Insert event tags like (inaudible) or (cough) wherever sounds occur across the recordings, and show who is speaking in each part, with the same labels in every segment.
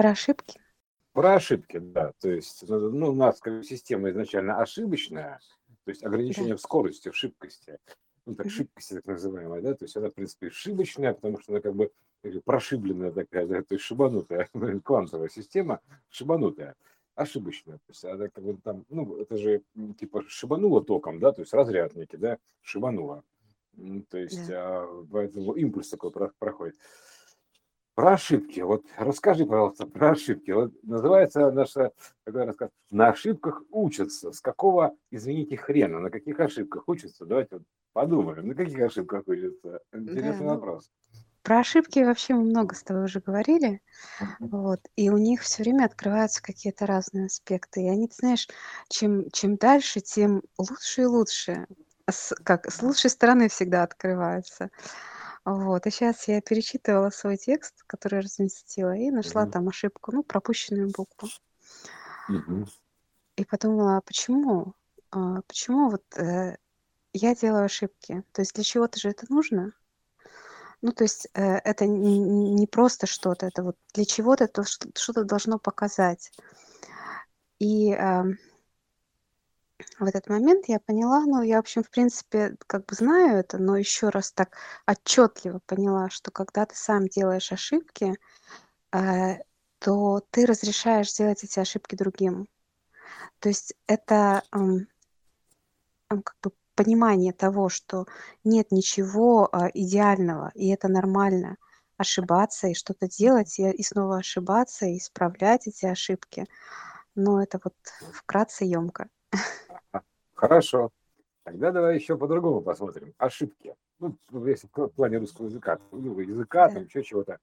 Speaker 1: Про ошибки?
Speaker 2: Про ошибки, да. То есть, ну, у нас как система изначально ошибочная, то есть ограничение
Speaker 1: Да.
Speaker 2: в скорости, в шибкости. Ну, так,
Speaker 1: Мгм.
Speaker 2: шибкости так называемая, да, то есть она, в принципе, шибочная, потому что она как бы прошибленная такая, да, то есть шибанутая, (laughs) квантовая система, шибанутая, ошибочная. То есть она как бы там, ну, это же типа шибануло током, да, то есть разряд некий, да, шибануло. То есть
Speaker 1: Да.
Speaker 2: а, поэтому импульс такой про- проходит. Про ошибки. Вот расскажи, пожалуйста, про ошибки. Вот называется наша такой рассказ. На ошибках учатся. С какого, извините, хрена? На каких ошибках учатся? Давайте вот подумаем. На каких ошибках учатся?
Speaker 1: Да,
Speaker 2: Интересный
Speaker 1: ну,
Speaker 2: вопрос.
Speaker 1: про ошибки вообще мы много с тобой уже говорили. Вот. И у них все время открываются какие-то разные аспекты. И они, ты знаешь, чем, чем дальше, тем лучше и лучше. С, как, с лучшей стороны всегда открываются. Вот. И сейчас я перечитывала свой текст, который разместила, и нашла
Speaker 2: Мгм.
Speaker 1: там ошибку, ну, пропущенную букву.
Speaker 2: Мгм.
Speaker 1: И подумала, а почему? А, Почему вот э, я делаю ошибки? То есть для чего-то же это нужно? Ну, то есть э, это н- н- не просто что-то, это вот для чего-то это что- что-то должно показать. И ам, в этот момент я поняла, ну, я, в общем, в принципе, как бы знаю это, но еще раз так отчетливо поняла, что когда ты сам делаешь ошибки, э, то ты разрешаешь делать эти ошибки другим. То есть это ам, как бы понимание того, что нет ничего а, идеального, и это нормально ошибаться и что-то делать, и, и снова ошибаться, и исправлять эти ошибки. Но это вот вкратце емко. (laughs)
Speaker 2: Хорошо. Тогда давай еще по-другому посмотрим. Ошибки. Ну, если в плане русского языка, ну, языка, там еще чего-то.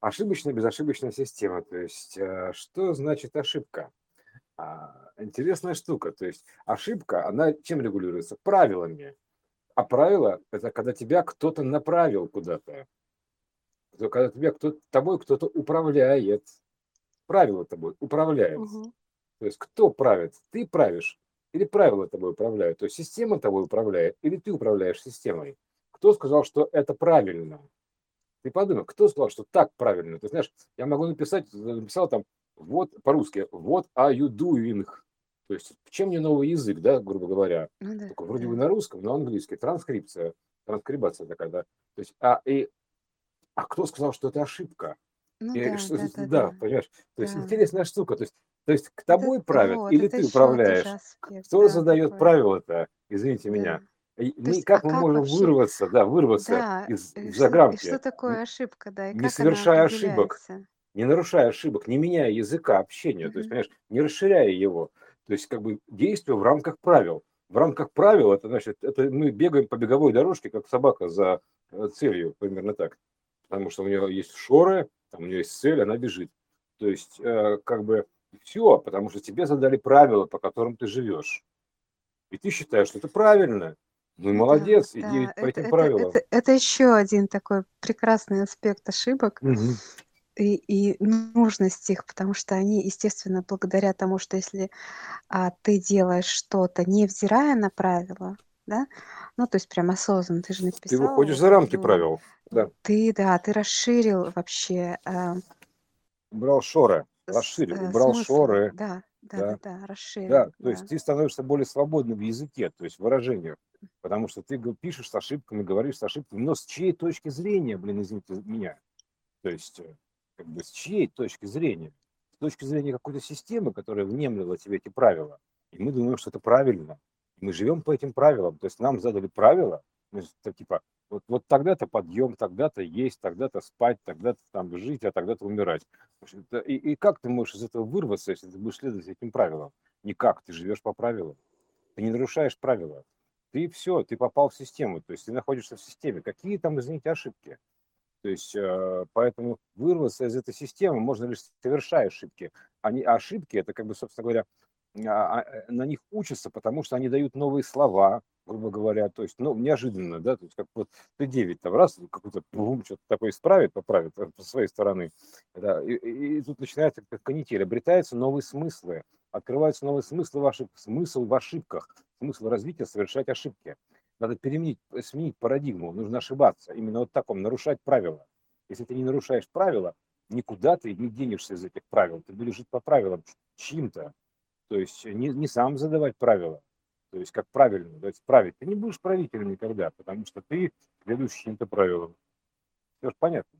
Speaker 2: Ошибочная, безошибочная система. То есть, э, что значит ошибка? А, Интересная штука. То есть, ошибка, она чем регулируется? Правилами. А правило – это когда тебя кто-то направил куда-то. То Когда тебя кто тобой кто-то управляет. Правило тобой управляет.
Speaker 1: Мгм.
Speaker 2: То есть кто правит? Ты правишь или правила тобой управляют? То есть система тобой управляет или ты управляешь системой? Кто сказал, что это правильно? Ты подумай, кто сказал, что так правильно? Ты знаешь, я могу написать, написал там, вот по-русски, what are you doing? То есть, чем мне новый язык, да, грубо говоря?
Speaker 1: Ну да,
Speaker 2: Только вроде бы на русском, но английский. Транскрипция. Транскрибация такая, да. То есть, а, и, а кто сказал, что это ошибка?
Speaker 1: Ну
Speaker 2: И
Speaker 1: да,
Speaker 2: что-
Speaker 1: да, да,
Speaker 2: да,
Speaker 1: да.
Speaker 2: понимаешь? То есть
Speaker 1: Да.
Speaker 2: интересная штука. То есть, то есть к
Speaker 1: Это-
Speaker 2: тобой правят
Speaker 1: вот,
Speaker 2: или
Speaker 1: это
Speaker 2: ты управляешь?
Speaker 1: аспект,
Speaker 2: Кто
Speaker 1: да,
Speaker 2: задает правила-то? Извините
Speaker 1: Да.
Speaker 2: меня. Мы,
Speaker 1: есть,
Speaker 2: как
Speaker 1: а
Speaker 2: мы
Speaker 1: как
Speaker 2: можем
Speaker 1: вообще-
Speaker 2: вырваться, да, вырваться
Speaker 1: Да,
Speaker 2: из
Speaker 1: и что, и
Speaker 2: заграммки,
Speaker 1: что такое ошибка, да, и
Speaker 2: не совершая ошибок. не нарушая ошибок, не меняя языка общения, то есть, понимаешь, не расширяя его. То есть, как бы действие в рамках правил. В рамках правил, это значит, это мы бегаем по беговой дорожке, как собака за э, целью, примерно так. Потому что у нее есть шоры, там у нее есть цель, она бежит. То есть, э, как бы все, потому что тебе задали правила, по которым ты живешь. И ты считаешь, что это правильно. Ну и молодец,
Speaker 1: да,
Speaker 2: иди
Speaker 1: да,
Speaker 2: по
Speaker 1: это,
Speaker 2: этим
Speaker 1: это,
Speaker 2: правилам.
Speaker 1: это, это еще один такой прекрасный аспект ошибок
Speaker 2: Мгм.
Speaker 1: и, и нужность их, потому что они, естественно, благодаря тому, что если а, ты делаешь что-то, невзирая на правила, да, ну, то есть прям осознанно, ты же
Speaker 2: Ты
Speaker 1: написал,
Speaker 2: выходишь
Speaker 1: вот
Speaker 2: за рамки
Speaker 1: ну,
Speaker 2: правил. Да.
Speaker 1: ты, да, ты расширил вообще а,
Speaker 2: Убрал шоры,
Speaker 1: с-
Speaker 2: расширил,
Speaker 1: э,
Speaker 2: убрал
Speaker 1: смыслы,
Speaker 2: шоры.
Speaker 1: да, да,
Speaker 2: Да.
Speaker 1: да, да, расширил,
Speaker 2: Да, то
Speaker 1: да.
Speaker 2: есть ты становишься более свободным в языке, то есть в выражениях. Потому что ты пишешь с ошибками, говоришь с ошибками, но с чьей точки зрения, блин, извините меня? То есть, э, как бы с чьей точки зрения? С точки зрения какой-то системы, которая внемлила тебе эти правила. И мы думаем, что это правильно. Мы живем по этим правилам. То есть нам задали правила, это типа, вот, вот тогда-то подъем, тогда-то есть, тогда-то спать, тогда-то там жить, а тогда-то умирать. И, и как ты можешь из этого вырваться, если ты будешь следовать этим правилам? Никак, ты живешь по правилам. Ты не нарушаешь правила. Ты все, ты попал в систему, то есть ты находишься в системе. Какие там, извините, ошибки? То есть, э, поэтому вырваться из этой системы можно лишь совершая ошибки. Они, а ошибки, это как бы, собственно говоря, на них учатся, потому что они дают новые слова, грубо говоря, то есть, ну, неожиданно, да, то есть, как вот ты 9 там раз, какой-то бум, что-то такое исправит, поправит э, со своей стороны, да, и, и- тут начинается как канитель, обретаются новые смыслы, открываются новые смыслы в ошибках, смысл в ошибках, смысл развития совершать ошибки. Надо переменить, сменить парадигму, нужно ошибаться, именно вот таком, нарушать правила. Если ты не нарушаешь правила, никуда ты не денешься из этих правил. Ты будешь жить по правилам чьим-то. То есть не, не сам задавать правила, то есть как правильно, то есть править. Ты не будешь правителем никогда, потому что ты ведущий чьим-то правилам. Все же понятно.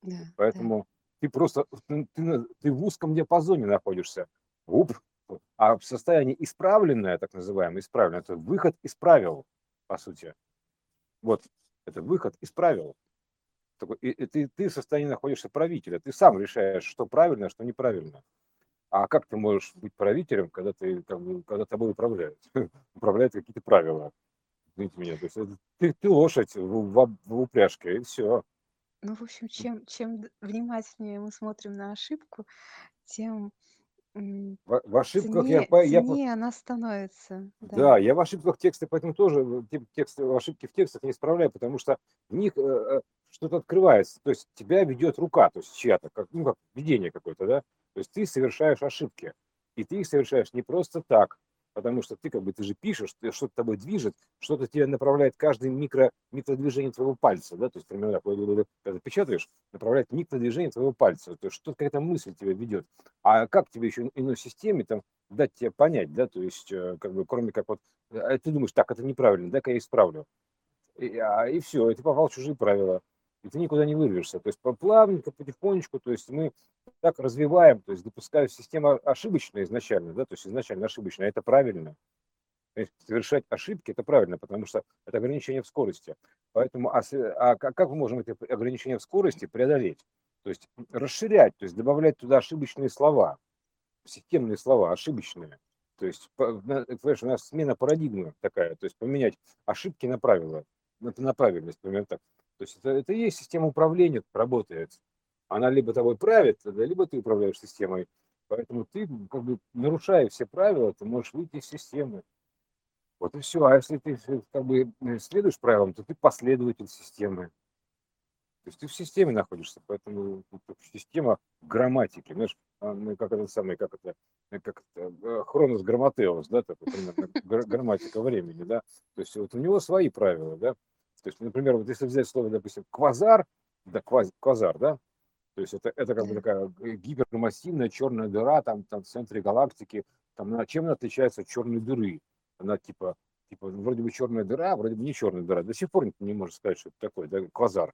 Speaker 1: Да,
Speaker 2: Поэтому да. ты просто ты, ты, ты в узком диапазоне находишься. Уп, а в состоянии исправленное, так называемое, исправленное, это выход из правил, по сути. Вот, это выход из правил. И, и ты, ты в состоянии находишься правителя, ты сам решаешь, что правильно, а что неправильно. А как ты можешь быть правителем, когда ты как бы, когда тобой управляют? (laughs) управляют какие-то правила. Извините меня, то есть это, ты, ты лошадь в, в, в упряжке, и все.
Speaker 1: Ну, в общем, чем, чем внимательнее мы смотрим на ошибку, тем
Speaker 2: в, в ошибках ценнее, я,
Speaker 1: я она становится.
Speaker 2: Да. да, я в ошибках текста, поэтому тоже тексты, ошибки в текстах не исправляю, потому что в них э, э, что-то открывается, то есть тебя ведет рука, то есть чья-то, как, ну, как видение какое-то, да, то есть ты совершаешь ошибки, и ты их совершаешь не просто так, потому что ты как бы, ты же пишешь, ты, что-то тобой движет, что-то тебя направляет каждый микро, микродвижение твоего пальца, да, то есть, примерно, когда печатаешь, направляет микродвижение твоего пальца, то есть, что какая-то мысль тебя ведет. А как тебе еще иной системе там дать тебе понять, да, то есть, э, как бы, кроме как вот, а ты думаешь, так, это неправильно, дай-ка я исправлю. И, а, и все, и ты попал в чужие правила и ты никуда не вырвешься. То есть плавненько, потихонечку, то есть мы так развиваем, то есть допуская система ошибочная изначально, да, то есть изначально ошибочная, это правильно. То есть совершать ошибки это правильно, потому что это ограничение в скорости. Поэтому, а, а как мы можем это ограничение в скорости преодолеть? То есть расширять, то есть добавлять туда ошибочные слова, системные слова, ошибочные. То есть, понимаешь, у нас смена парадигмы такая, то есть поменять ошибки на правила, на правильность, например, так. То есть это, это и есть система управления, работает. Она либо тобой правит, либо ты управляешь системой. Поэтому ты, как бы, нарушая все правила, ты можешь выйти из системы. Вот и все. А если ты как бы следуешь правилам, то ты последователь системы. То есть ты в системе находишься, поэтому система грамматики, знаешь, а, ну, как это самое, как это, как это, э, хронос грамматеус, да, такой примерно, грамматика времени, да, то есть вот у него свои правила, да, то есть, например, вот если взять слово, допустим, квазар, да, кваз, квазар, да, то есть это, это как бы такая гипермассивная черная дыра там, там в центре галактики. Там она, чем она отличается от черной дыры? Она типа, типа вроде бы черная дыра, вроде бы не черная дыра. До сих пор никто не может сказать, что это такое, да, квазар.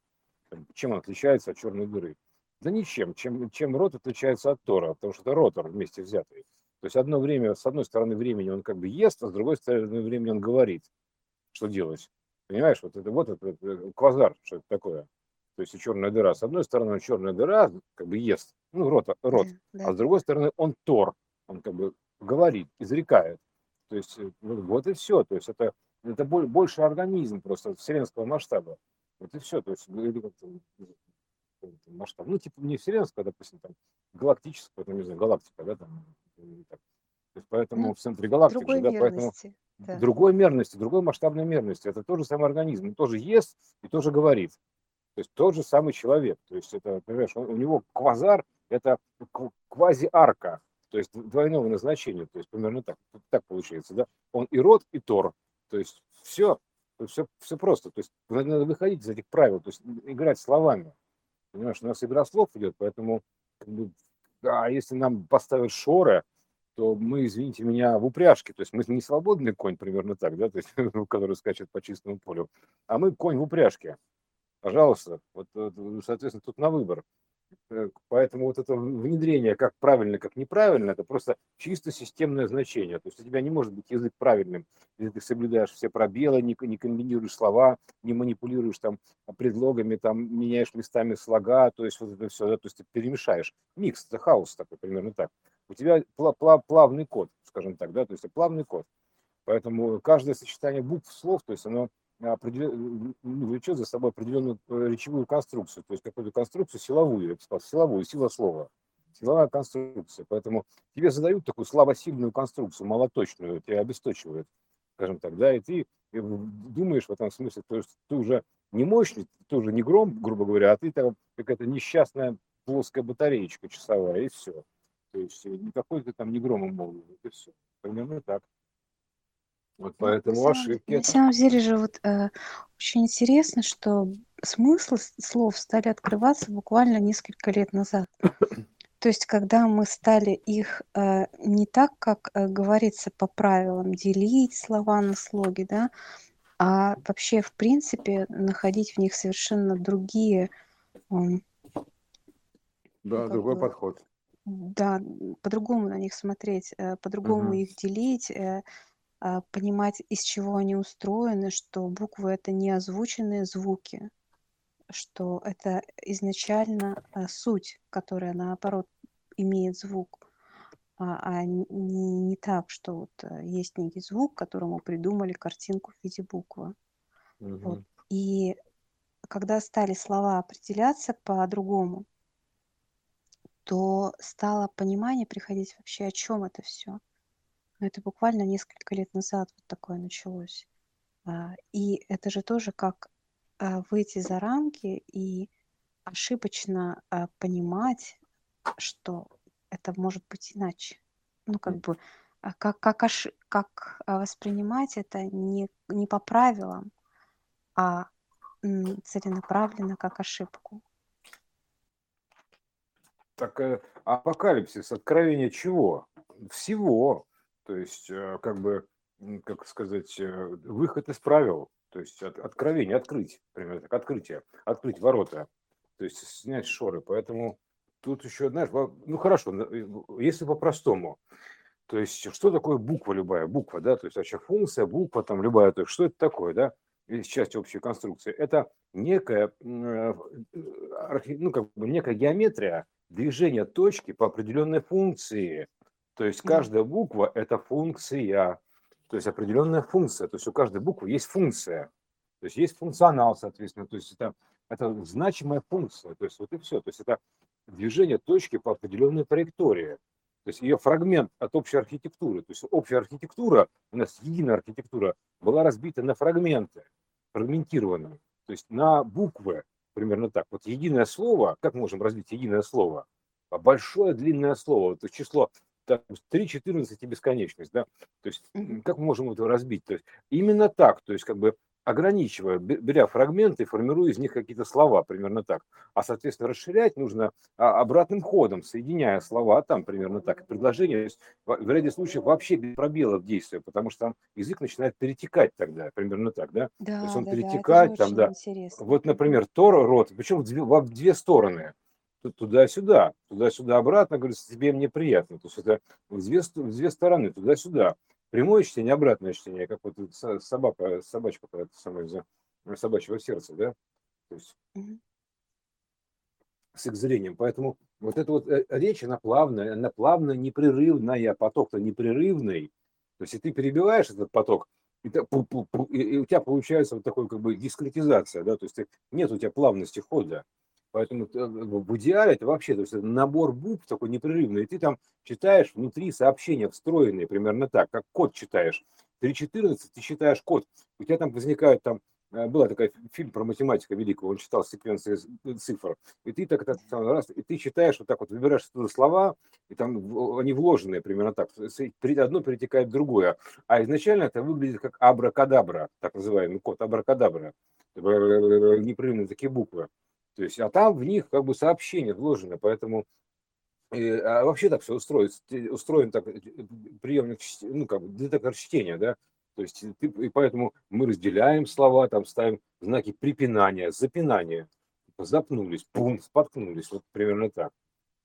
Speaker 2: Чем он отличается от черной дыры? Да ничем. Чем, чем рот отличается от Тора, потому что это ротор вместе взятый. То есть одно время, с одной стороны времени он как бы ест, а с другой стороны времени он говорит, что делать. Понимаешь, вот это вот это, это квазар, что это такое. То есть черная дыра. С одной стороны, черная дыра как бы ест, ну, рот, рот. Да, да. а с другой стороны, он тор, он как бы говорит, изрекает. То есть э, ну, вот и все. То есть это, это больше организм просто вселенского масштаба. Вот и все. То есть или масштаб. Ну, типа не вселенского, допустим, там, галактического, там, не знаю, галактика, да, там, так. То есть поэтому ну, в центре галактики, да, поэтому да. другой мерности, другой масштабной мерности. Это тот же самый организм, он тоже ест и тоже говорит. То есть тот же самый человек. То есть это, понимаешь, он, у него квазар – это квази-арка, то есть двойного назначения. То есть примерно так, так получается, да? Он и род, и тор. То есть все, все, все просто. То есть надо выходить из этих правил, то есть играть словами. Понимаешь, у нас игра слов идет, поэтому а если нам поставят шоры, то мы, извините меня, в упряжке. То есть мы не свободный конь, примерно так, да, то есть, (laughs) который скачет по чистому полю, а мы конь в упряжке. Пожалуйста, вот, соответственно, тут на выбор. Э, поэтому вот это внедрение, как правильно, как неправильно, это просто чисто системное значение. То есть у тебя не может быть язык правильным, если ты соблюдаешь все пробелы, не, не комбинируешь слова, не манипулируешь там предлогами, там меняешь местами слога, то есть вот это все, да, то есть ты перемешаешь. Микс, это хаос такой, примерно так у тебя плавный код, скажем так, да, то есть плавный код. Поэтому каждое сочетание букв, слов, то есть оно определен... Ну, влечет за собой определенную э, речевую конструкцию, то есть какую-то конструкцию силовую, я бы сказал, силовую, сила слова, силовая конструкция. Поэтому тебе задают такую слабосильную конструкцию, малоточную, тебя обесточивают, скажем так, да, и ты думаешь в этом смысле, то есть ты уже не мощный, ты уже не гром, грубо говоря, а ты там какая-то несчастная плоская батареечка часовая, и все. То есть никакой ты там не громом молвил, это все. Примерно так. Вот ну, поэтому
Speaker 1: на
Speaker 2: ошибки.
Speaker 1: На самом деле же вот э, очень интересно, что смыслы слов стали открываться буквально несколько лет назад. То есть, когда мы стали их э, не так, как э, говорится по правилам, делить слова на слоги, да, а вообще, в принципе, находить в них совершенно другие... Э,
Speaker 2: да, другой бы, подход.
Speaker 1: Да, по-другому на них смотреть, э, по-другому угу. их делить, э, э, понимать, из чего они устроены, что буквы это не озвученные звуки, что это изначально а, суть, которая, наоборот, имеет звук, а, а не, не так, что вот а, есть некий звук, которому придумали картинку в виде буквы. Вот. И когда стали слова определяться по-другому, то стало понимание приходить вообще, о чем это все. Но это буквально несколько лет назад вот такое началось. И это же тоже как а, выйти за рамки и ошибочно а, понимать, что это может быть иначе. Ну, как бы, а, как, как, ош... как воспринимать это не, не по правилам, а целенаправленно как ошибку.
Speaker 2: Так э, апокалипсис, откровение чего? Всего. То есть, э, как бы, как сказать, э, выход из правил. То есть от, откровение, открыть, примерно так, открытие, открыть ворота, то есть снять шоры. Поэтому тут еще, знаешь, ну хорошо, если по-простому, то есть что такое буква любая, буква, да, то есть вообще функция, буква там любая, то есть что это такое, да, из части общей конструкции, это некая, ну как бы некая геометрия движения точки по определенной функции. То есть каждая буква – это функция. То есть определенная функция. То есть у каждой буквы есть функция. То есть есть функционал, соответственно. То есть это, это значимая функция. То есть вот и все. То есть это движение точки по определенной траектории. То есть ее фрагмент от общей архитектуры. То есть общая архитектура, у нас единая архитектура, была разбита на фрагменты, фрагментированные. То есть на буквы, примерно так. Вот единое слово, как можем разбить единое слово? Большое длинное слово, то есть число так, 3, 14 и бесконечность, да, то есть как мы можем это разбить, то есть именно так, то есть как бы ограничивая, беря фрагменты, формируя из них какие-то слова, примерно так. А, соответственно, расширять нужно а, обратным ходом, соединяя слова там примерно так. Предложение, то есть, в ряде случаев вообще без пробелов действия, потому что там язык начинает перетекать тогда, примерно так, да?
Speaker 1: Да,
Speaker 2: то есть он
Speaker 1: да,
Speaker 2: перетекает
Speaker 1: да,
Speaker 2: там, да.
Speaker 1: Интересно.
Speaker 2: Вот, например, Тор, рот, причем в две, в две стороны туда-сюда, туда-сюда, обратно, говорит, тебе мне приятно. То есть это в две, в две стороны, туда-сюда. Прямое чтение, обратное чтение, как вот собака, собачка, это самое, за собачьего сердца, да? То есть с их зрением. Поэтому вот эта вот э, речь, она плавная, она плавно непрерывная, поток-то непрерывный. То есть и ты перебиваешь этот поток, и, и у тебя получается вот такой как бы дискретизация, да, то есть нет у тебя плавности хода. Поэтому э, в идеале это вообще то есть это набор букв такой непрерывный. И ты там читаешь внутри сообщения встроенные примерно так, как код читаешь. 3.14 ты читаешь код, у тебя там возникают там э, была такая фильм про математика великого, он читал секвенции э, цифр, и ты так, так раз, и ты читаешь вот так вот, выбираешь оттуда слова, и там они вложенные примерно так, одно перетекает в другое, а изначально это выглядит как абракадабра, так называемый код абракадабра, непрерывные такие буквы. То есть, а там в них как бы сообщение вложено, поэтому и, а вообще так все устроен, устроен так э, приемник, ну, как бы детектор чтения, да, то есть, и поэтому мы разделяем слова, там ставим знаки препинания, запинания, запнулись, пум, споткнулись, вот примерно так.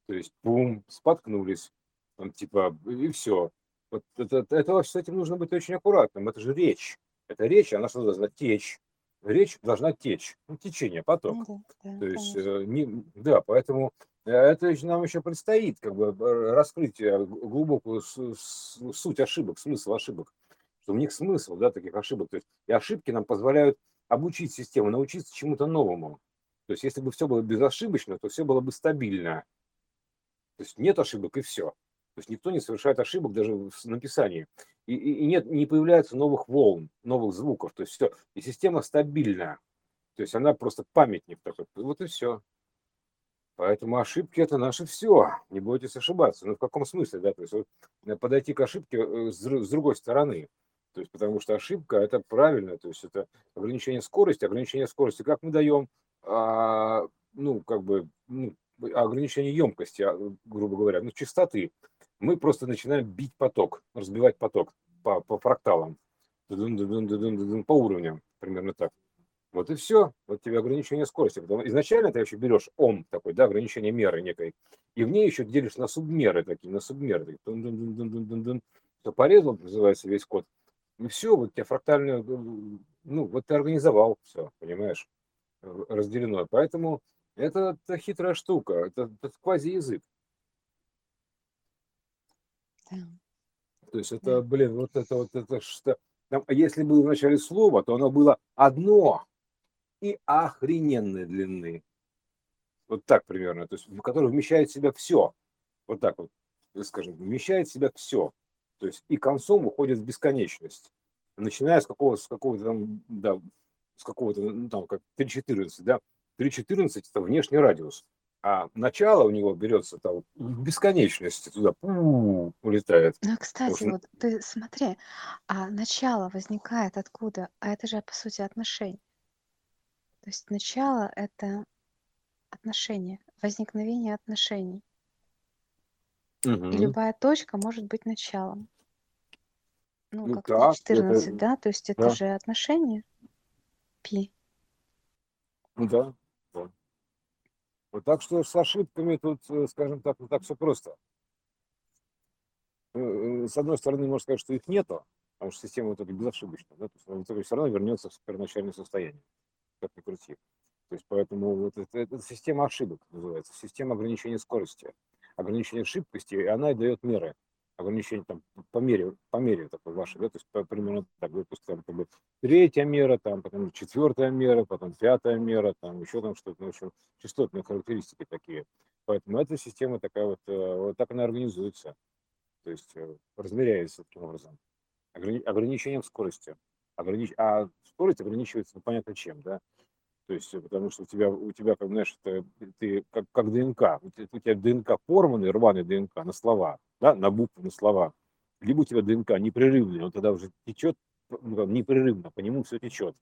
Speaker 2: То есть, пум, споткнулись, там, типа, и все. Вот это, это, с этим нужно быть очень аккуратным, это же речь. Это речь, она что должна течь речь должна течь, ну, течение, поток. Ну, да, да, То есть, э, не, да, поэтому э, это нам еще предстоит, как бы раскрыть э, глубокую суть ошибок, смысл ошибок, что в них смысл, да, таких ошибок. То есть, и ошибки нам позволяют обучить систему, научиться чему-то новому. То есть, если бы все было безошибочно, то все было бы стабильно. То есть, нет ошибок и все. То есть никто не совершает ошибок даже в написании. И, и, и нет, не появляется новых волн, новых звуков. То есть все. И система стабильная. То есть она просто памятник такой. Вот и все. Поэтому ошибки это наше все. Не бойтесь ошибаться. Ну в каком смысле, да? То есть вот э, подойти к ошибке э, с, с другой стороны. То есть потому что ошибка это правильно. То есть это ограничение скорости. Ограничение скорости как мы даем? а, ну, как бы, ну, ограничение емкости, а, грубо говоря, ну, частоты. Мы просто начинаем бить поток, разбивать поток по, по фракталам, по уровням, примерно так. Вот и все. Вот тебе ограничение скорости. Потому изначально ты вообще берешь ом такой, да, ограничение меры некой, и в ней еще делишь на субмеры такие, на субмеры. Такие, порезал, называется весь код. И все, вот тебя фрактальную, ну, вот ты организовал все, понимаешь, разделено. Поэтому это, это хитрая штука, это, это квази-язык.
Speaker 1: Да.
Speaker 2: То есть это, блин, вот это вот это что... Там, если было в начале слова, то оно было одно, и охрененной длины. Вот так примерно, то есть в вмещает в себя все. Вот так вот, скажем, вмещает в себя все. То есть и концом уходит в бесконечность. Начиная с какого-то, с какого-то там, да, с какого-то, ну, там, как 3.14, да, 3.14 это внешний радиус, а начало у него берется там в бесконечности, туда улетает.
Speaker 1: Ну, кстати, вот ты смотри, а начало возникает откуда? А это же, по сути, отношения. То есть начало — это отношения, возникновение отношений. И любая точка может быть началом. Ну,
Speaker 2: Ну
Speaker 1: как
Speaker 2: так,
Speaker 1: 14,
Speaker 2: это,
Speaker 1: да? То есть это
Speaker 2: да,
Speaker 1: же отношения пи.
Speaker 2: ну да, да. Вот так что с ошибками тут, э, скажем так, не так все просто. Э, э, С одной стороны, можно сказать, что их нету, потому что система в итоге безошибочна, да, то есть она все равно вернется в первоначальное состояние как ни крути. То есть поэтому вот это, это система ошибок называется, система ограничения скорости, ограничения шибкости, и она и дает меры ограничения там по мере, по мере такой вашей, да, то есть примерно так, допустим, как бы третья мера, там, потом четвертая мера, потом пятая мера, там еще там что-то, ну, в общем, частотные характеристики такие. Поэтому эта система такая вот, э, вот так она организуется, то есть э, размеряется таким образом. Ограни, ограничением скорости. Огранич... А скорость ограничивается, ну, понятно, чем, да? То есть, потому что у тебя, у тебя как, знаешь, ты, как, как ДНК, у тебя, у тебя ДНК порванный, рваный ДНК на слова, да, на буквы, на слова. Либо у тебя ДНК непрерывный, он тогда уже течет ну, непрерывно, по нему все течет.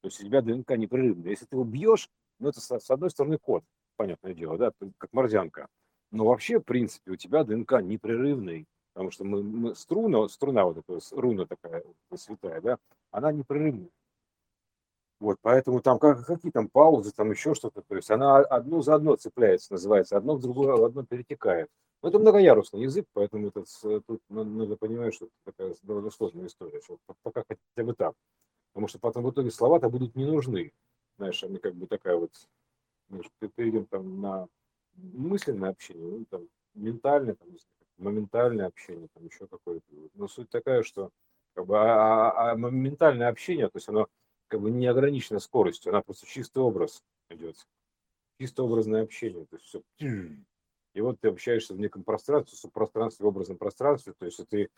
Speaker 2: То есть у тебя ДНК непрерывный. Если ты его бьешь, ну это с одной стороны код, понятное дело, да, как морзянка. Но вообще, в принципе, у тебя ДНК непрерывный, потому что мы, мы струна, струна вот эта, руна такая святая, да, она непрерывная. Вот, поэтому там как, какие там паузы, там еще что-то, то есть она одно за одно цепляется, называется, одно в другое, в одно перетекает. Но это многоярусный язык, поэтому это, тут надо понимать, что это такая довольно сложная история, что пока хотя бы так. Потому что потом в итоге слова-то будут не нужны. Знаешь, они как бы такая вот, знаешь, перейдем там на мысленное общение, ну, там, ментальное, там, моментальное общение, там еще какое-то. Но суть такая, что как бы, а, а, а моментальное общение, то есть оно как бы не ограничена скоростью, она просто чистый образ идет. Чисто образное общение. То есть все. И вот ты общаешься в неком пространстве, в пространстве, в образном пространстве. То есть ты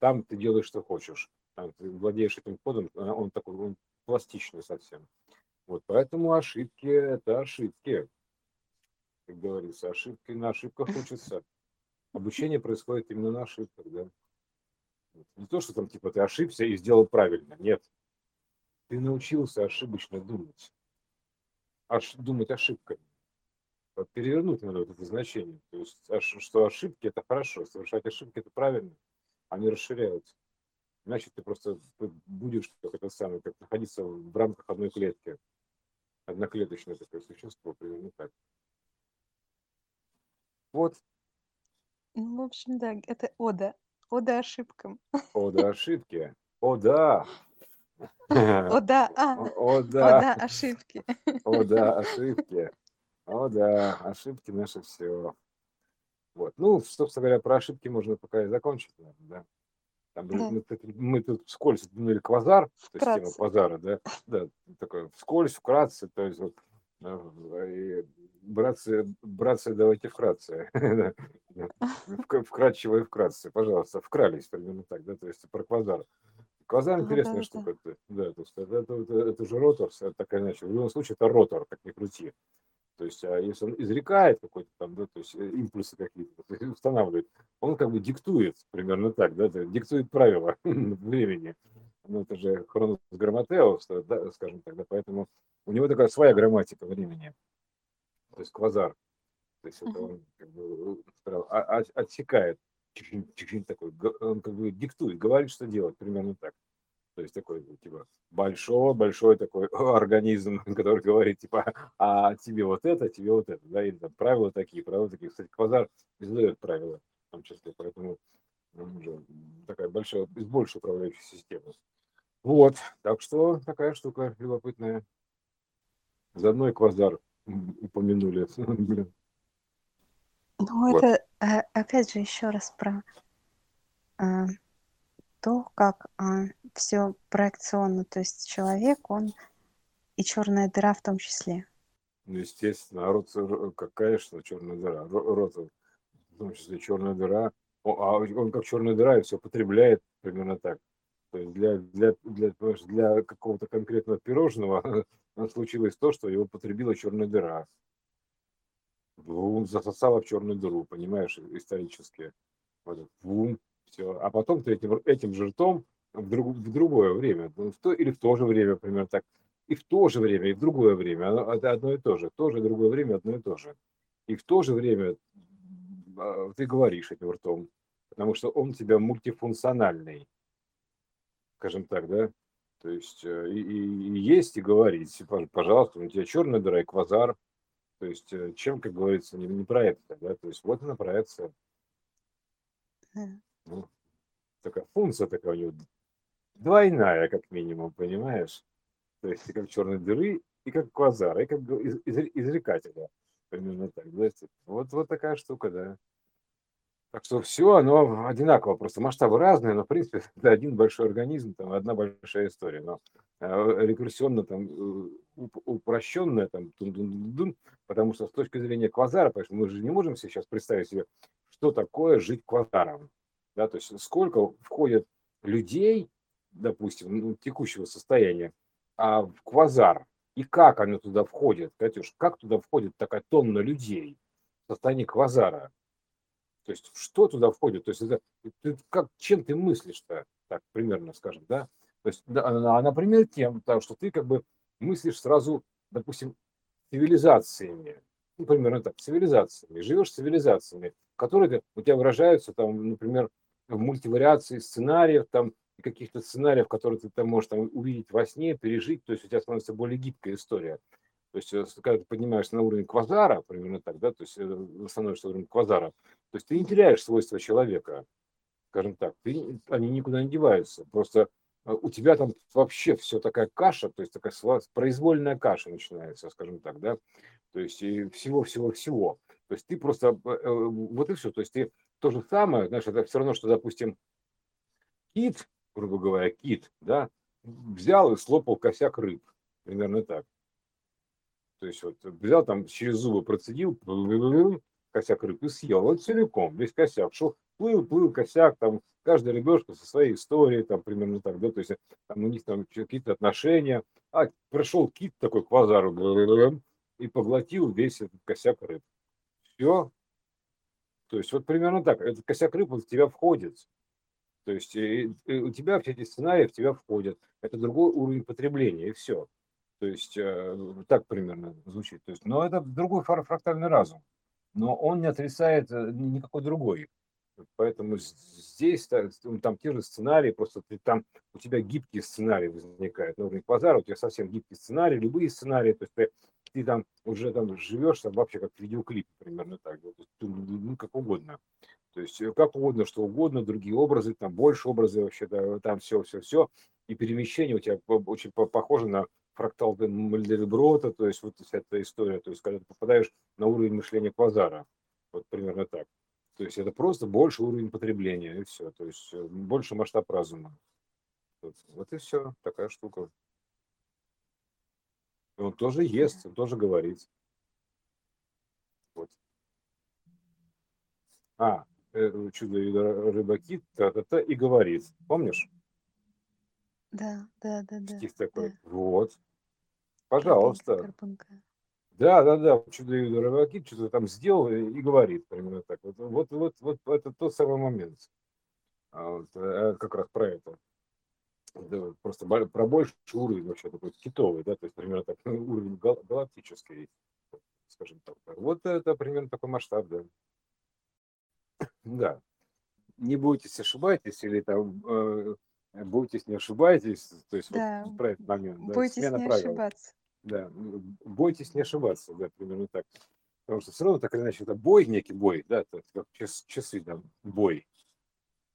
Speaker 2: там ты делаешь, что хочешь. Там ты владеешь этим кодом, он такой он пластичный совсем. Вот поэтому ошибки это ошибки. Как говорится, ошибки на ошибках учатся. Обучение происходит именно на ошибках, да. Не то, что там типа ты ошибся и сделал правильно. Нет, ты научился ошибочно думать. Аж думать ошибками. Перевернуть надо вот это значение. То есть, что ошибки это хорошо, совершать ошибки это правильно, они расширяются. Иначе ты просто будешь как это самое, как находиться в рамках одной клетки. Одноклеточное такое существо, примерно так. Вот.
Speaker 1: Ну, в общем, да, это ода. Ода ошибкам.
Speaker 2: Ода (laughs) ошибки. О, да.
Speaker 1: О, (laughs) да, а.
Speaker 2: О,
Speaker 1: О,
Speaker 2: да.
Speaker 1: ошибки.
Speaker 2: О, да, ошибки. О, да, ошибки наше все. Вот. Ну, собственно говоря, про ошибки можно пока и закончить, наверное, да. Там,
Speaker 1: Да.
Speaker 2: мы, тут- мы тут вскользь упомянули квазар, то есть тема квазара, да, да, такой вскользь, вкратце, то есть вот, э, и братцы, братцы, давайте вкратце, (laughs) (laughs) вкратчиво и вкратце, пожалуйста, вкрались примерно так, да, то есть про квазар. Квазар
Speaker 1: Ага,
Speaker 2: интересная
Speaker 1: да-да-да.
Speaker 2: штука, то- да, то есть это, это, это- это же ротор, это так или иначе, в любом случае это ротор, как ни крути. То есть, а если он изрекает какой-то там, да, то есть э, импульсы какие-то, устанавливает, он как бы диктует примерно так, да, диктует правила (laughs) времени. ну, это же Хронос Грамотеус, да, скажем так, да, поэтому у него такая своя грамматика времени, то есть квазар. То есть это он как бы а, а, отсекает, такой, он как бы диктует, говорит, что делать, примерно так. То есть такой, типа, большой-большой такой (laughs) организм, (laughs) который говорит, типа, а тебе вот это, тебе вот это, да, и там правила такие, правила такие. Кстати, квазар издает правила, в том числе, поэтому он уже такая большая, из большей управляющей системы. Вот, так что такая штука любопытная. Заодно и квазар упомянули. (laughs)
Speaker 1: Ну, вот. это опять же еще раз про э, то, как э, все проекционно, то есть человек, он и черная дыра в том числе.
Speaker 2: Ну, естественно, а рот, какая что черная дыра? Рот, в том числе черная дыра, а он как черная дыра и все потребляет примерно так. То есть для, для, для, для какого-то конкретного пирожного (laughs) случилось то, что его потребила черная дыра. Он засосала в черную дыру, понимаешь, исторически. Вот, бум, все. А потом ты этим, этим же ртом в, друг, в другое время, в то, или в то же время, примерно так, и в то же время, и в другое время, это одно и то же, то же другое время одно и то же. И в то же время а, ты говоришь этим ртом, потому что он у тебя мультифункциональный, скажем так, да, то есть э, и, и, и есть, и говорить, пожалуйста, у тебя черный дыра и квазар, то есть э, чем, как говорится, не, не проекция, да, то есть вот она проекция. Ну, такая функция такая у него двойная, как минимум, понимаешь? То есть и как черной дыры, и как квазар, и как из, из, изрекателя. Примерно так. Да? Вот, вот такая штука, да. Так что все, оно одинаково, просто масштабы разные, но в принципе (laughs) это один большой организм, там одна большая история. Но э, рекурсионно там э, упрощенная, там, потому что с точки зрения квазара, потому что мы же не можем сейчас представить себе, что такое жить квазаром. Да, то есть сколько входит людей, допустим, ну, текущего состояния, а в квазар, и как оно туда входит, Катюш, как туда входит такая тонна людей в состоянии квазара? То есть что туда входит? То есть это, ты, как, чем ты мыслишь-то, так примерно скажем, да? То есть, да, а, например, тем, потому что ты как бы мыслишь сразу, допустим, цивилизациями, ну, примерно так, цивилизациями, живешь цивилизациями, которые у тебя выражаются, там, например, в мультивариации сценариев, там, каких-то сценариев, которые ты там можешь там, увидеть во сне, пережить, то есть у тебя становится более гибкая история. То есть, э, когда ты поднимаешься на уровень квазара, примерно так, да, то есть э, становишься уровень квазара, то есть ты не теряешь свойства человека, скажем так, ты, они никуда не деваются. Просто э, у тебя там вообще все такая каша, то есть такая произвольная каша начинается, скажем так, да, то есть всего-всего-всего. То есть ты просто, вот и все, то есть ты то же самое, знаешь, это все равно, что, допустим, кит, грубо говоря, кит, да, взял и слопал косяк рыб, примерно так. То есть вот взял там через зубы процедил, косяк рыб и съел. Вот целиком, весь косяк. Шел, плыл, плыл косяк, там каждая рыбешка со своей историей, там примерно так, да, то есть там у них там какие-то отношения. А пришел кит такой к базару и поглотил весь этот косяк рыб. Все. То есть вот примерно так. Этот косяк рыб в тебя входит. То есть и, и у тебя все эти сценарии в тебя входят. Это другой уровень потребления, и все. То есть э, так примерно звучит. То есть, но это другой фрактальный разум. Но он не отрицает э, никакой другой. Поэтому здесь там те же сценарии, просто ты, там у тебя гибкие сценарии возникают на уровне квазара, у тебя совсем гибкий сценарий, любые сценарии, то есть ты, ты там уже там живешь там вообще как видеоклип примерно так, вот, ну, как угодно. То есть э, как угодно, что угодно, другие образы, там больше образы вообще, да, там все, все, все. И перемещение у тебя очень похоже на фрактал Мальдельброта, то есть вот вся эта история, то есть когда ты попадаешь на уровень мышления квазара, вот примерно так. То есть это просто больше уровень потребления, и все. То есть э, больше масштаб разума. Вот, вот и все, такая штука. Он тоже ест, он тоже говорит. Вот. А, э, чудо рыбаки, та-та-та, и говорит. Помнишь?
Speaker 1: Да, да, да, да.
Speaker 2: Стих такой.
Speaker 1: Да.
Speaker 2: Вот. Пожалуйста. Да, да, да, чудо рыбаки что-то там сделал и, говорит примерно так. Вот, вот, вот, вот это тот самый момент. А вот, э, как раз про это. да, просто про больший уровень вообще такой китовый, да, то есть примерно так, ну, уровень галактический, скажем так. Вот это примерно такой масштаб, да. Да. Не бойтесь, ошибайтесь, или там э, бойтесь, не ошибайтесь, то есть
Speaker 1: да.
Speaker 2: вот про этот момент.
Speaker 1: Да, бойтесь не правил. ошибаться.
Speaker 2: Да, бойтесь не ошибаться, да, примерно так. Потому что все равно так или иначе это бой, некий бой, да, это как часы, там, бой.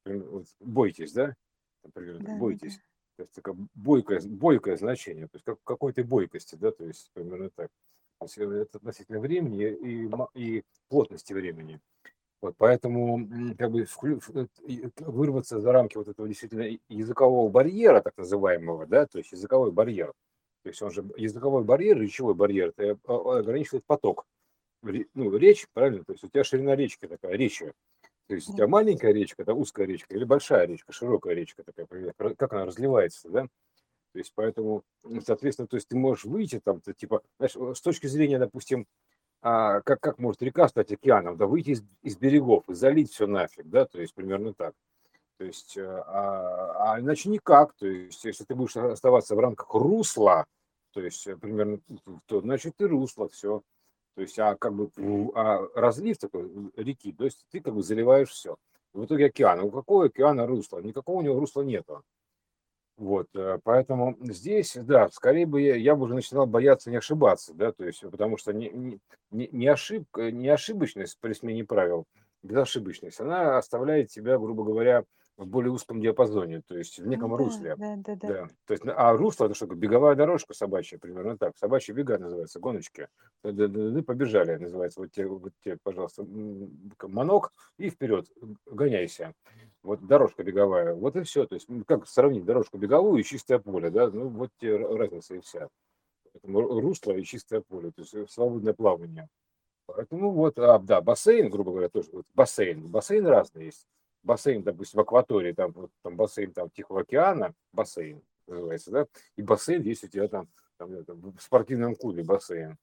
Speaker 2: Вот, бойтесь, да, например, да, бойтесь. Да. То есть такое бойкое, бойкое значение, то есть как, какой-то бойкости, да, то есть примерно так. То есть это относительно времени и, и плотности времени. Вот, поэтому как бы вырваться за рамки вот этого действительно языкового барьера, так называемого, да, то есть языковой барьер, то есть он же языковой барьер, речевой барьер, это ограничивает поток, ну, речь, правильно, то есть у тебя ширина речки такая, речи, то есть у тебя маленькая речка, это узкая речка, или большая речка, широкая речка такая, как она разливается, да? То есть поэтому, соответственно, то есть ты можешь выйти там, ты, типа, знаешь, с точки зрения, допустим, а, как, как может река стать океаном, да, выйти из, из берегов и залить все нафиг, да, то есть примерно так. То есть, э, а, а иначе никак, то есть если ты будешь оставаться в рамках русла, то есть э, примерно, то значит ты русло, все. То есть, а как бы а разлив такой реки, то есть ты как бы заливаешь все. В итоге океан. У какого океана русла? Никакого у него русла нету. Вот, э, поэтому здесь, да, скорее бы я, я бы уже начинал бояться не ошибаться, да, то есть, потому что не, не, не, ошибка, не ошибочность при смене правил, безошибочность, она оставляет тебя, грубо говоря, в более узком диапазоне, то есть в неком
Speaker 1: Ну
Speaker 2: русле.
Speaker 1: да, да, да.
Speaker 2: Да. То есть, а русло это что, беговая дорожка собачья, примерно так. Собачьи бега называется, гоночки. Побежали, называется. Вот тебе, вот тебе, пожалуйста, манок и вперед, гоняйся. Вот дорожка беговая. Вот и все. То есть, как сравнить дорожку беговую и чистое поле, да? Ну, вот тебе разница и вся. Поэтому русло и чистое поле, то есть свободное плавание. Поэтому вот, а, да, бассейн, грубо говоря, тоже вот бассейн. Бассейн разный есть бассейн, допустим, в акватории, там, вот, там бассейн там, Тихого океана, бассейн называется, да, и бассейн есть у тебя там, там, там в спортивном клубе бассейн.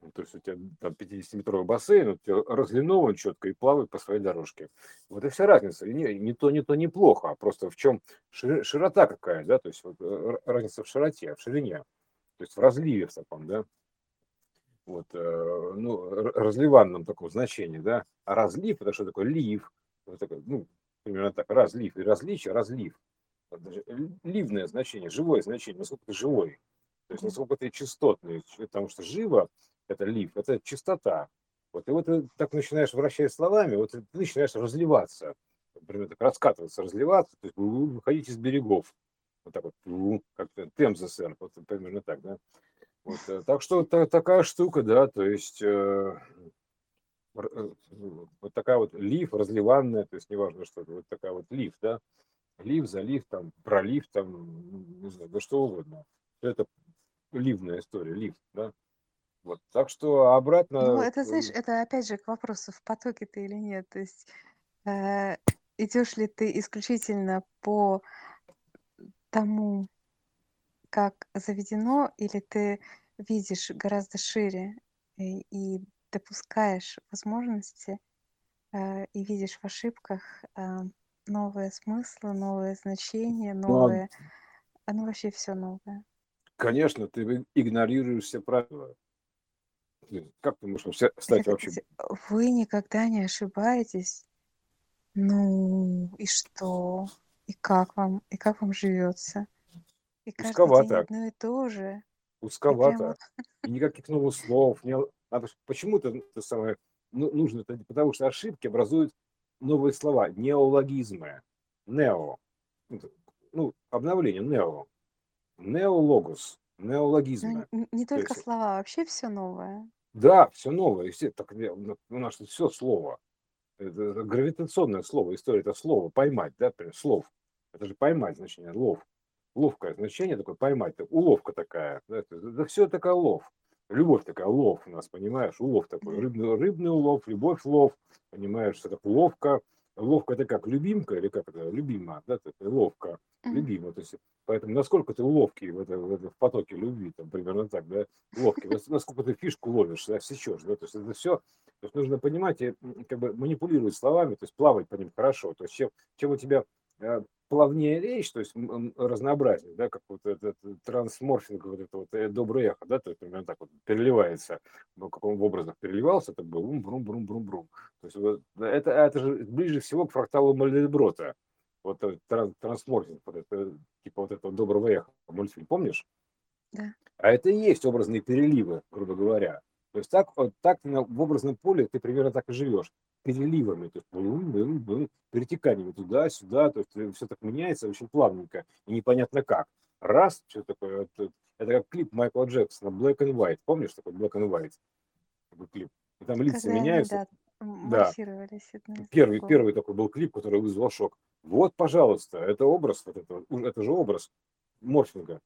Speaker 2: Ну, то есть у тебя там 50-метровый бассейн, у тебя разлинован четко и плавает по своей дорожке. Вот и вся разница. И не, не то, не то неплохо, а просто в чем широта какая, да, то есть вот э, разница в широте, в ширине, то есть в разливе в таком, да, вот, э, ну, разливанном таком значении, да, а разлив, это что такое лив, ну, примерно так, разлив и различие, разлив. Ливное значение, живое значение, насколько ты живой, то есть насколько ты частотный, потому что живо – это лив, это чистота. Вот, и вот ты так начинаешь вращать словами, вот ты начинаешь разливаться, например, так раскатываться, разливаться, то есть выходить из берегов, вот так вот, как Темза, сэр, вот примерно так, да. Вот, э, так что та, такая штука, да, то есть Э, вот такая вот лиф разливанная, то есть неважно что, вот такая вот лиф, да, лиф, залив, там, пролив, там, не знаю, да что угодно. Это ливная история, лифт, да. Вот, так что обратно...
Speaker 1: Ну, это, знаешь, это опять же к вопросу, в потоке ты или нет. То есть э, идешь ли ты исключительно по тому, как заведено, или ты видишь гораздо шире и, и допускаешь возможности э, и видишь в ошибках э, новые смыслы, новые значения, новые, а... ну вообще все новое.
Speaker 2: Конечно, ты игнорируешь все правила. Как ты можешь стать вообще?
Speaker 1: Вы никогда не ошибаетесь. Ну и что? И как вам? И как вам живется? И каждый Узковато. день одно и то же.
Speaker 2: Узковато. И, прямо... и никаких новых слов, надо, почему это, это самое, ну, нужно? Это потому что ошибки образуют новые слова, неологизмы, нео, ну, обновление, нео, неологос, неологизмы.
Speaker 1: Ну, не только есть, слова, вообще все новое.
Speaker 2: Да, все новое. Все, так, у нас все слово. Это, это гравитационное слово, история это слово, поймать, да, например, слов. Это же поймать значение, лов. Ловкое значение такое, поймать, уловка такая. Да, это, это все такая лов любовь такая, улов у нас, понимаешь, улов такой, рыбный, рыбный улов, любовь лов, понимаешь, что такое ловка. Это как любимка или как это, любима, да, это ловка, любима. То есть, поэтому насколько ты ловкий в, это, в, это, в потоке любви, там, примерно так, да, ловкий, насколько ты фишку ловишь, да, сечешь, да, то есть это все, то есть нужно понимать и как бы манипулировать словами, то есть плавать по ним хорошо, то есть чем, чем у тебя э, плавнее речь, то есть разнообразие, да, как вот этот трансморфинг, вот это вот э, доброе эхо, да, то есть примерно так вот переливается, ну, как он в образах переливался, это был брум брум брум брум брум То есть вот, это, это же ближе всего к фракталу Мальдеброта, вот трансморфинг, вот это, типа вот этого доброго эха, мультфильм, помнишь?
Speaker 1: Да.
Speaker 2: А это и есть образные переливы, грубо говоря. То есть так, вот, так в образном поле ты примерно так и живешь переливами, то есть бум, бум, бум, перетеканиями туда-сюда, то есть все так меняется очень плавненько и непонятно как. Раз, что такое, это, это как клип Майкла Джексона Black and White, помнишь такой Black and White? Такой клип. И там лица
Speaker 1: Когда
Speaker 2: меняются.
Speaker 1: Они, да,
Speaker 2: да. Первый, первый такой был клип, который вызвал шок. Вот, пожалуйста, это образ, вот это, это же образ морфинга.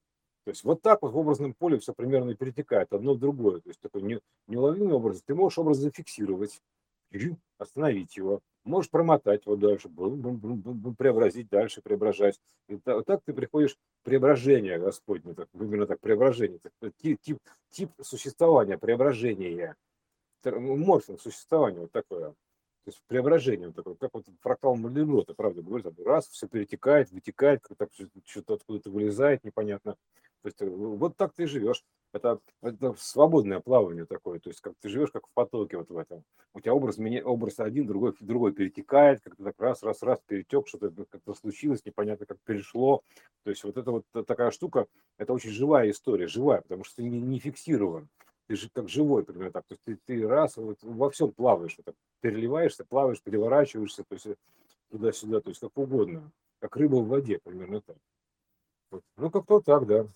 Speaker 2: То есть вот так вот в образном поле все примерно перетекает одно в другое. То есть такой не, неуловимый образ. Ты можешь образ зафиксировать, остановить его, можешь промотать его дальше, преобразить дальше, преображать. И так, так ты приходишь к преображению Господне, так, именно так, преображение, так, тип, тип, тип существования, преображения, морфинг существования, вот такое. То есть преображение, вот такое, как вот фрактал Мальдеброта, правда, говорит, раз, все перетекает, вытекает, как что-то откуда-то вылезает, непонятно. То есть э, вот так ты живешь. Это, это свободное плавание такое, то есть как ты живешь как в потоке вот в этом. У тебя образ, меня, образ один, другой, другой перетекает, как-то так раз, раз, раз перетек, что-то как-то случилось, непонятно как перешло. То есть вот это вот такая штука, это очень живая история, живая, потому что ты не, не фиксирован. Ты же как живой, примерно так. То есть ты, ты раз вот во всем плаваешь, вот переливаешься, плаваешь, переворачиваешься, то есть туда-сюда, то есть как угодно, как рыба в воде, примерно так. Вот. Ну, как-то так, да.